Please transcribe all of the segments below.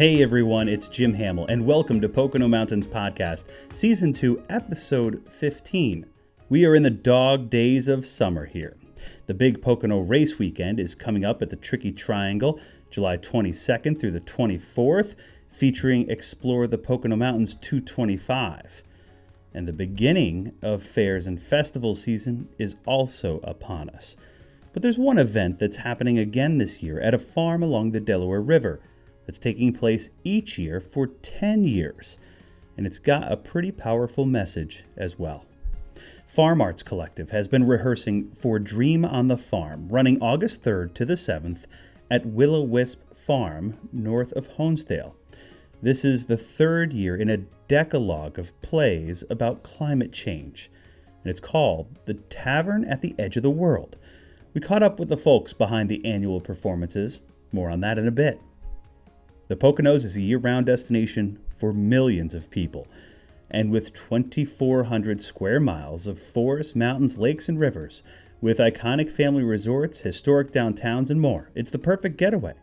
Hey everyone, it's Jim Hamill, and welcome to Pocono Mountains Podcast, Season 2, Episode 15. We are in the dog days of summer here. The big Pocono race weekend is coming up at the Tricky Triangle, July 22nd through the 24th, featuring Explore the Pocono Mountains 225. And the beginning of fairs and festival season is also upon us. But there's one event that's happening again this year at a farm along the Delaware River that's taking place each year for 10 years, and it's got a pretty powerful message as well. Farm Arts Collective has been rehearsing for Dream on the Farm, running August 3rd to the 7th at Willow Wisp Farm, north of Honesdale. This is the third year in a decalogue of plays about climate change, and it's called The Tavern at the Edge of the World. We caught up with the folks behind the annual performances. More on that in a bit. The Poconos is a year round destination for millions of people. And with 2,400 square miles of forests, mountains, lakes, and rivers, with iconic family resorts, historic downtowns, and more, it's the perfect getaway.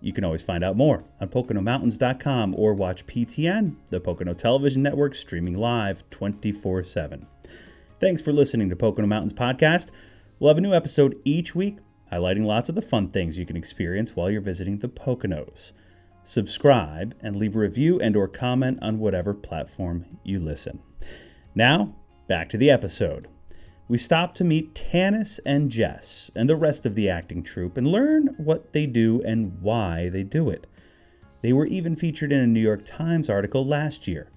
You can always find out more on PoconoMountains.com or watch PTN, the Pocono Television Network, streaming live 24 7. Thanks for listening to Pocono Mountains Podcast. We'll have a new episode each week, highlighting lots of the fun things you can experience while you're visiting the Poconos subscribe, and leave a review and or comment on whatever platform you listen. Now, back to the episode. We stop to meet Tanis and Jess and the rest of the acting troupe and learn what they do and why they do it. They were even featured in a New York Times article last year.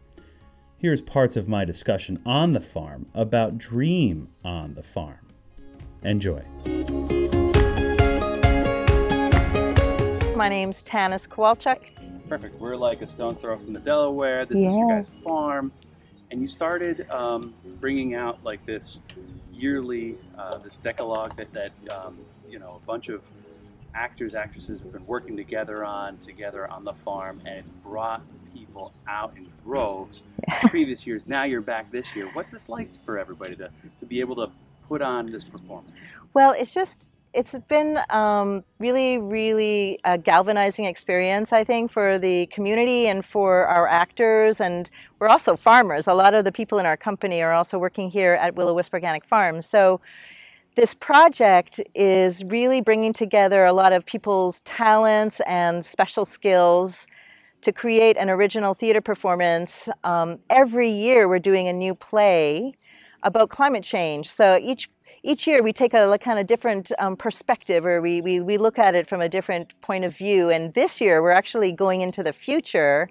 Here's parts of my discussion on the farm about Dream on the Farm. Enjoy. My name's Tanis Kowalchuk. Perfect. We're like a stone's throw from the Delaware. This is your guys' farm, and you started um, bringing out like this yearly, uh, this decalogue that that um, you know a bunch of actors, actresses have been working together on together on the farm, and it's brought people out in droves. Previous years, now you're back this year. What's this like for everybody to to be able to put on this performance? Well, it's just it's been um, really, really a galvanizing experience, I think, for the community and for our actors. And we're also farmers. A lot of the people in our company are also working here at Willow Wisp Organic Farms. So this project is really bringing together a lot of people's talents and special skills to create an original theater performance. Um, every year we're doing a new play about climate change. So each each year we take a, kind of different um, perspective or we, we, we look at it from a different point of view. And this year we're actually going into the future,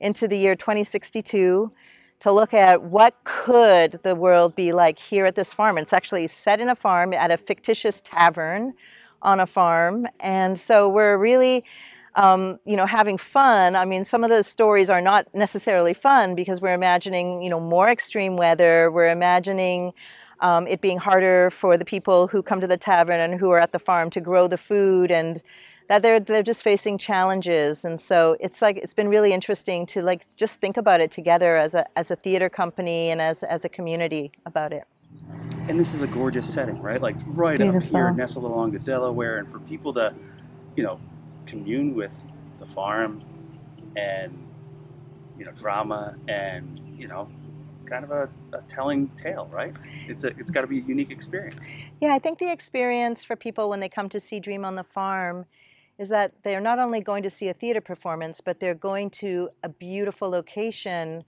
into the year 2062, to look at what could the world be like here at this farm. It's actually set in a farm at a fictitious tavern on a farm. And so we're really um, you know, having fun. I mean, some of the stories are not necessarily fun because we're imagining, you know, more extreme weather. We're imagining um, it being harder for the people who come to the tavern and who are at the farm to grow the food and that they're they're just facing challenges. And so it's like it's been really interesting to like just think about it together as a as a theater company and as as a community about it. And this is a gorgeous setting right? Like right Beautiful. up here nestled along the delaware. And for people to you know commune with the farm and you know drama and you know kind of a, a telling tale, right? It's a, it's got to be a unique experience. Yeah, I think the experience for people when they come to see Dream on the Farm is that they're not only going to see a theater performance, but they're going to a beautiful location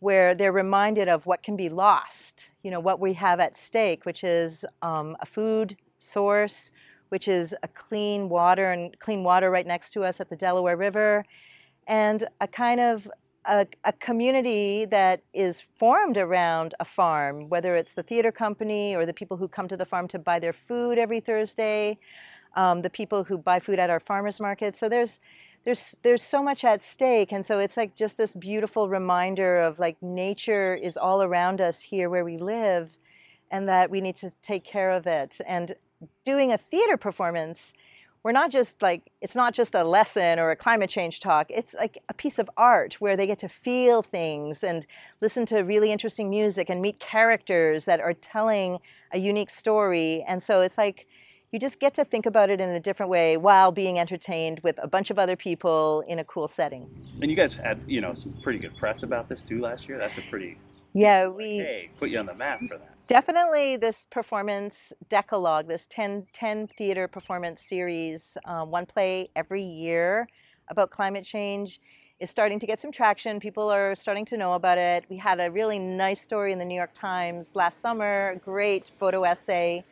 where they're reminded of what can be lost. You know, what we have at stake, which is um, a food source, which is a clean water and clean water right next to us at the Delaware River, and a kind of a, a, community that is formed around a farm, whether it's the theater company or the people who come to the farm to buy their food every Thursday, um, the people who buy food at our farmers market. So there's there's there's so much at stake, and so it's like just this beautiful reminder of like nature is all around us here where we live, and that we need to take care of it. And doing a theater performance we're not just like it's not just a lesson or a climate change talk it's like a piece of art where they get to feel things and listen to really interesting music and meet characters that are telling a unique story and so it's like you just get to think about it in a different way while being entertained with a bunch of other people in a cool setting. And you guys had, you know, some pretty good press about this too last year. That's a pretty yeah, we hey, put you on the map for that. Definitely, this performance decalogue, this 10, 10 theater performance series, uh, one play every year about climate change, is starting to get some traction. People are starting to know about it. We had a really nice story in the New York Times last summer, great photo essay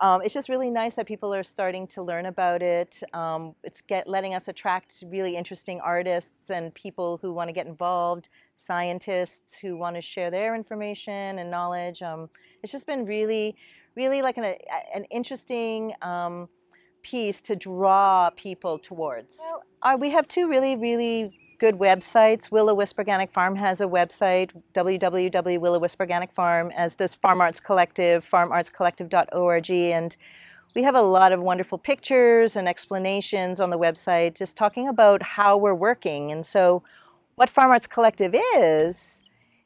um, it's just really nice that people are starting to learn about it. Um, it's get, letting us attract really interesting artists and people who want to get involved, scientists who want to share their information and knowledge. Um, it's just been really, really like an, a, an interesting um, piece to draw people towards. Well, uh, we have two really, really good websites. Willow Wisp Organic Farm has a website, www.will-o-wisp Farm, as does Farm Arts Collective, farmartscollective.org. And we have a lot of wonderful pictures and explanations on the website just talking about how we're working. And so, what Farm Arts Collective is,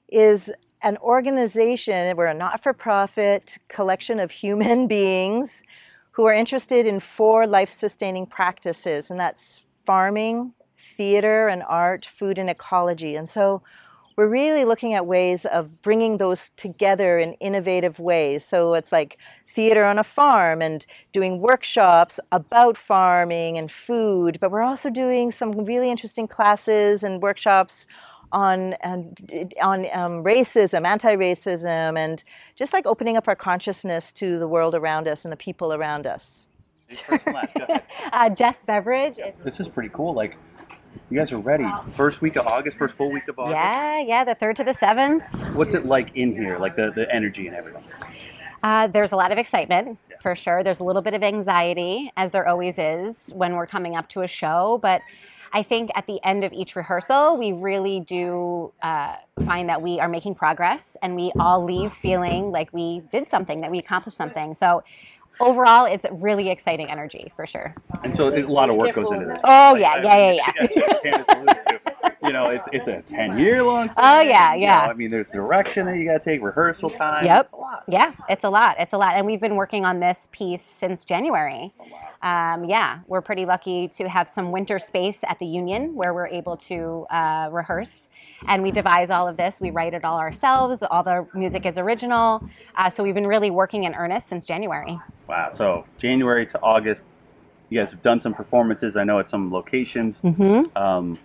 is an organization, we're a not for profit collection of human beings who are interested in four life sustaining practices, and that's farming, theater and art, food and ecology. And so we're really looking at ways of bringing those together in innovative ways. So it's like theater on a farm and doing workshops about farming and food, but we're also doing some really interesting classes and workshops on on um, racism, anti-racism, and just like opening up our consciousness to the world around us and the people around us. uh, Jess Beveridge. This is pretty cool. Like you guys are ready. First week of August, first full week of August. Yeah, yeah, the third to the seventh. What's it like in here? Like the, the energy and everything? Uh, there's a lot of excitement yeah. for sure. There's a little bit of anxiety, as there always is when we're coming up to a show. But I think at the end of each rehearsal, we really do uh, find that we are making progress and we all leave feeling like we did something, that we accomplished something. So overall, it's really exciting energy for sure. And so a lot of work goes into this. Oh yeah, yeah, yeah, yeah. you know, it's it's a ten year long. Thing. Oh yeah, yeah. Know, I mean, there's direction that you got to take, rehearsal time. Yep. It's yeah, it's a lot. It's a lot, and we've been working on this piece since January. Oh, wow. Um, yeah, we're pretty lucky to have some winter space at the Union where we're able to uh, rehearse. And we devise all of this. We write it all ourselves. All the music is original. Uh, so we've been really working in earnest since January. Wow. So January to August, you guys have done some performances. I know at some locations. Mm-hmm. Um,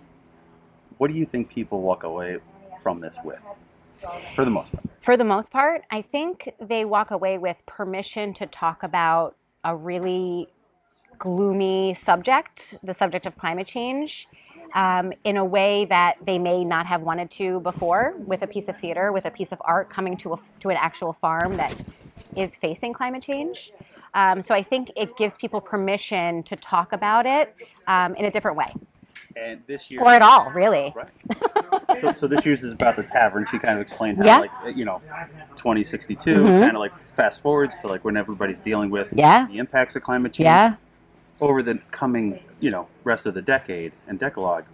what do you think people walk away from this with? For the most part. For the most part, I think they walk away with permission to talk about a really gloomy subject, the subject of climate change, um, in a way that they may not have wanted to before with a piece of theater, with a piece of art coming to, a, to an actual farm that is facing climate change. Um, so I think it gives people permission to talk about it um, in a different way. And this year, or at all, really. Right. so, so, this year's is about the tavern. She kind of explained how, yeah. like, you know, 2062, mm-hmm. kind of like fast forwards to like when everybody's dealing with yeah. the impacts of climate change. Yeah over the coming, you know, rest of the decade and decalogue,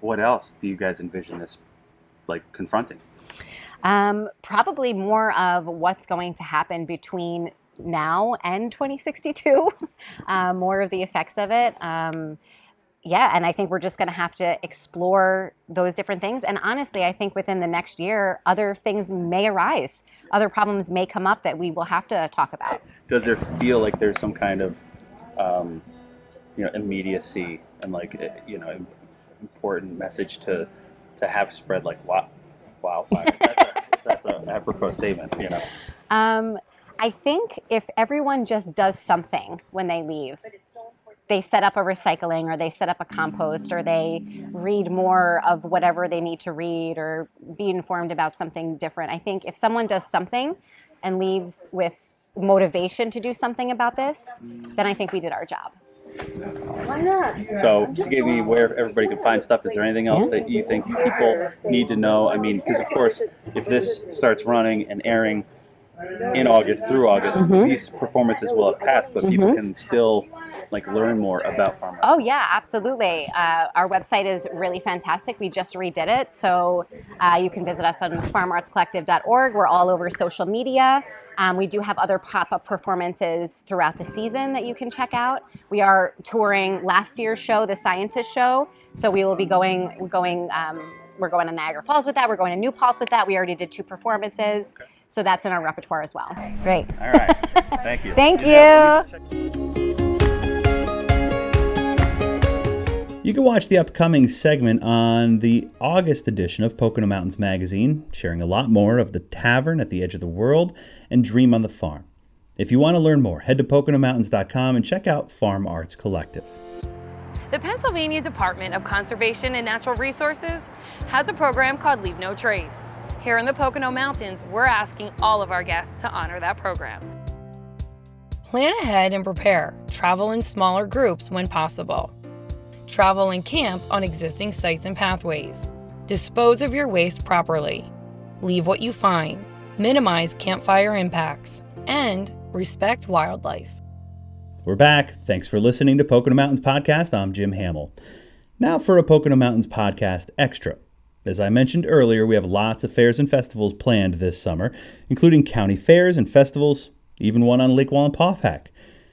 what else do you guys envision this like confronting? Um, probably more of what's going to happen between now and 2062, uh, more of the effects of it. Um, yeah, and I think we're just going to have to explore those different things. And honestly, I think within the next year, other things may arise. Other problems may come up that we will have to talk about. Does there feel like there's some kind of um, you know immediacy and like eh, you know important message to to have spread like wildfire. that's, an apropos statement, you know. Um, I think if everyone just does something when they leave, they set up a recycling or they set up a compost or they read more of whatever they need to read or be informed about something different. I think if someone does something and leaves with motivation to do something about this, then I think we did our job. Why not? So you gave me where everybody can find stuff. Is there anything else that you think people need to know? I mean, because of course, if this starts running and airing in August through August, Mhm. these performances will have passed, but people Mhm. can still like learn more about farm arts. Oh yeah, absolutely. Uh, our website is really fantastic. We just redid it, so uh, you can visit us on farmartscollective.org. We're all over social media. Um, we do have other pop-up performances throughout the season that you can check out. We are touring last year's show, the Scientist Show, so we will be going going. Um, we're going to Niagara mm-hmm. Falls with that. We're going to New Paltz with that. We already did two performances, so that's in our repertoire as well. Great. All right. Thank you. Thank uh, you. just check- You can watch the upcoming segment on the August edition of Pocono Mountains Magazine, sharing a lot more of the tavern at the edge of the world and Dream on the Farm. If you want to learn more, head to PoconoMountains.com and check out Farm Arts Collective. The Pennsylvania Department of Conservation and Natural Resources has a program called Leave No Trace. Here in the Pocono Mountains, we're asking all of our guests to honor that program. Plan ahead and prepare. Travel in smaller groups when possible. Travel and camp on existing sites and pathways. Dispose of your waste properly. Leave what you find. Minimize campfire impacts. And respect wildlife. We're back. Thanks for listening to Pocono Mountains Podcast. I'm Jim Hamill. Now for a Pocono Mountains Podcast Extra. As I mentioned earlier, we have lots of fairs and festivals planned this summer, including county fairs and festivals, even one on Lake Wallenpaupack.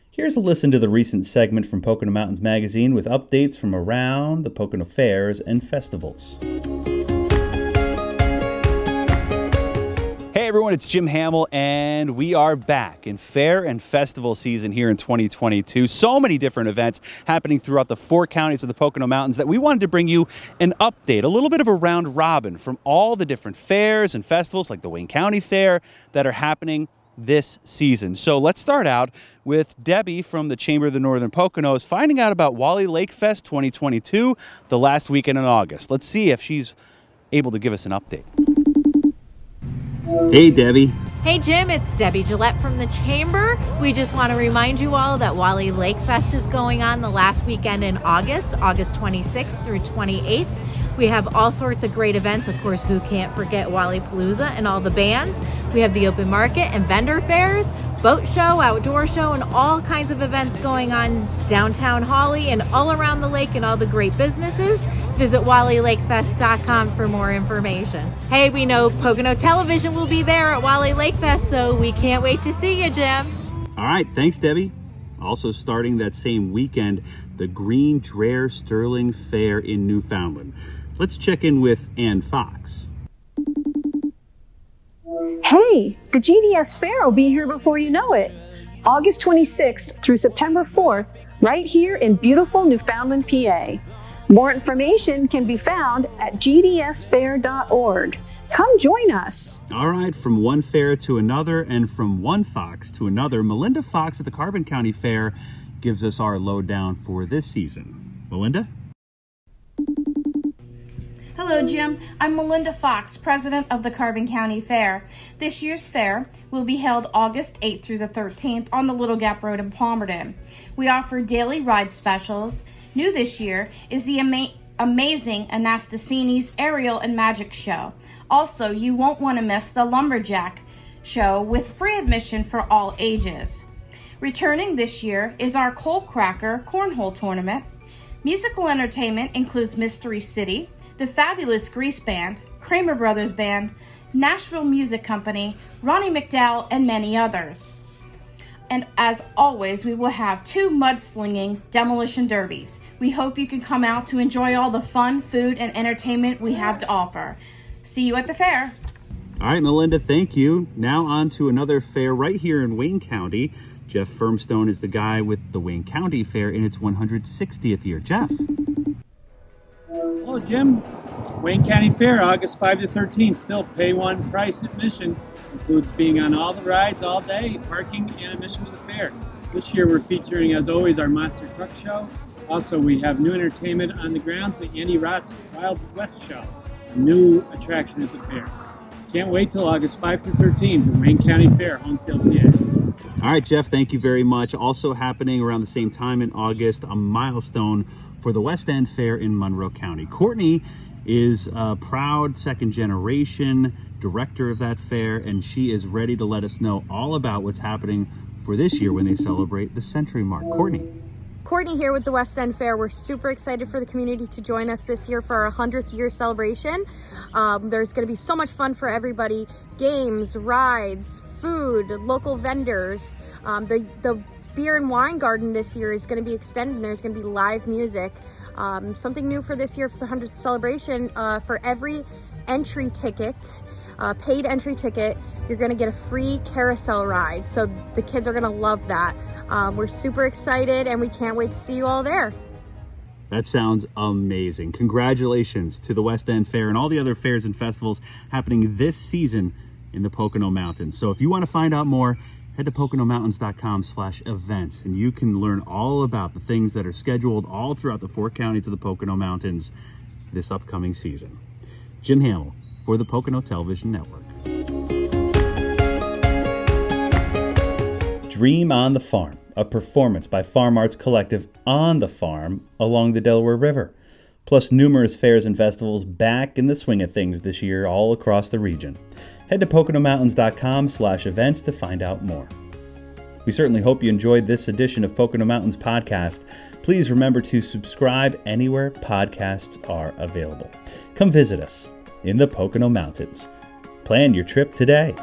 Here's a listen to the recent segment from Pocono Mountains Magazine with updates from around the Pocono fairs and festivals. Everyone, it's Jim Hamill, and we are back in fair and festival season here in 2022. So many different events happening throughout the four counties of the Pocono Mountains that we wanted to bring you an update, a little bit of a round robin from all the different fairs and festivals like the Wayne County Fair that are happening this season. So let's start out with Debbie from the Chamber of the Northern Poconos finding out about Wally Lake Fest 2022, the last weekend in August. Let's see if she's able to give us an update. Hey, Debbie. Hey Jim, it's Debbie Gillette from the Chamber. We just want to remind you all that Wally Lake Fest is going on the last weekend in August, August 26th through 28th. We have all sorts of great events. Of course, who can't forget Wally Palooza and all the bands? We have the open market and vendor fairs, boat show, outdoor show, and all kinds of events going on downtown Hawley and all around the lake and all the great businesses. Visit WallyLakeFest.com for more information. Hey, we know Pocono Television will be there at Wally Lake Fest, so we can't wait to see you, Jim. All right, thanks, Debbie. Also, starting that same weekend, the Green Dreher Sterling Fair in Newfoundland. Let's check in with Ann Fox. Hey, the GDS Fair will be here before you know it. August 26th through September 4th, right here in beautiful Newfoundland, PA. More information can be found at gdsfair.org. Come join us. All right, from one fair to another and from one Fox to another, Melinda Fox at the Carbon County Fair gives us our lowdown for this season. Melinda? Hello, Jim. I'm Melinda Fox, president of the Carbon County Fair. This year's fair will be held August 8th through the 13th on the Little Gap Road in Palmerton. We offer daily ride specials. New this year is the ama- amazing Anastasini's Aerial and Magic Show. Also, you won't want to miss the Lumberjack Show with free admission for all ages. Returning this year is our Coal Cracker Cornhole Tournament. Musical entertainment includes Mystery City, the Fabulous Grease Band, Kramer Brothers Band, Nashville Music Company, Ronnie McDowell, and many others. And as always, we will have two mudslinging demolition derbies. We hope you can come out to enjoy all the fun, food, and entertainment we have to offer. See you at the fair. All right, Melinda, thank you. Now on to another fair right here in Wayne County. Jeff Firmstone is the guy with the Wayne County Fair in its 160th year. Jeff. Hello, Jim. Wayne County Fair, August 5 to 13. Still pay one price admission. Includes being on all the rides all day, parking, and admission to the fair. This year we're featuring, as always, our Monster Truck Show. Also, we have new entertainment on the grounds, the Andy Rotz Wild West Show, a new attraction at the fair. Can't wait till August 5 through 13 for Wayne County Fair, Honesdale, PA. All right, Jeff, thank you very much. Also happening around the same time in August, a milestone for the West End Fair in Monroe County. Courtney is a proud second generation director of that fair, and she is ready to let us know all about what's happening for this year when they celebrate the century mark. Courtney. Courtney here with the West End Fair. We're super excited for the community to join us this year for our 100th year celebration. Um, there's going to be so much fun for everybody games, rides, food, local vendors. Um, the, the beer and wine garden this year is going to be extended and there's going to be live music. Um, something new for this year for the 100th celebration uh, for every entry ticket uh, paid entry ticket, you're gonna get a free carousel ride. So the kids are gonna love that. Um, we're super excited and we can't wait to see you all there. That sounds amazing. Congratulations to the West End Fair and all the other fairs and festivals happening this season in the Pocono Mountains. So if you want to find out more, head to poconomountains.com slash events and you can learn all about the things that are scheduled all throughout the four counties of the Pocono Mountains this upcoming season. Jim Hamill, for the Pocono Television Network. Dream on the Farm, a performance by Farm Arts Collective on the farm along the Delaware River, plus numerous fairs and festivals back in the swing of things this year all across the region. Head to poconomountains.com slash events to find out more. We certainly hope you enjoyed this edition of Pocono Mountains Podcast. Please remember to subscribe anywhere podcasts are available. Come visit us in the Pocono Mountains. Plan your trip today.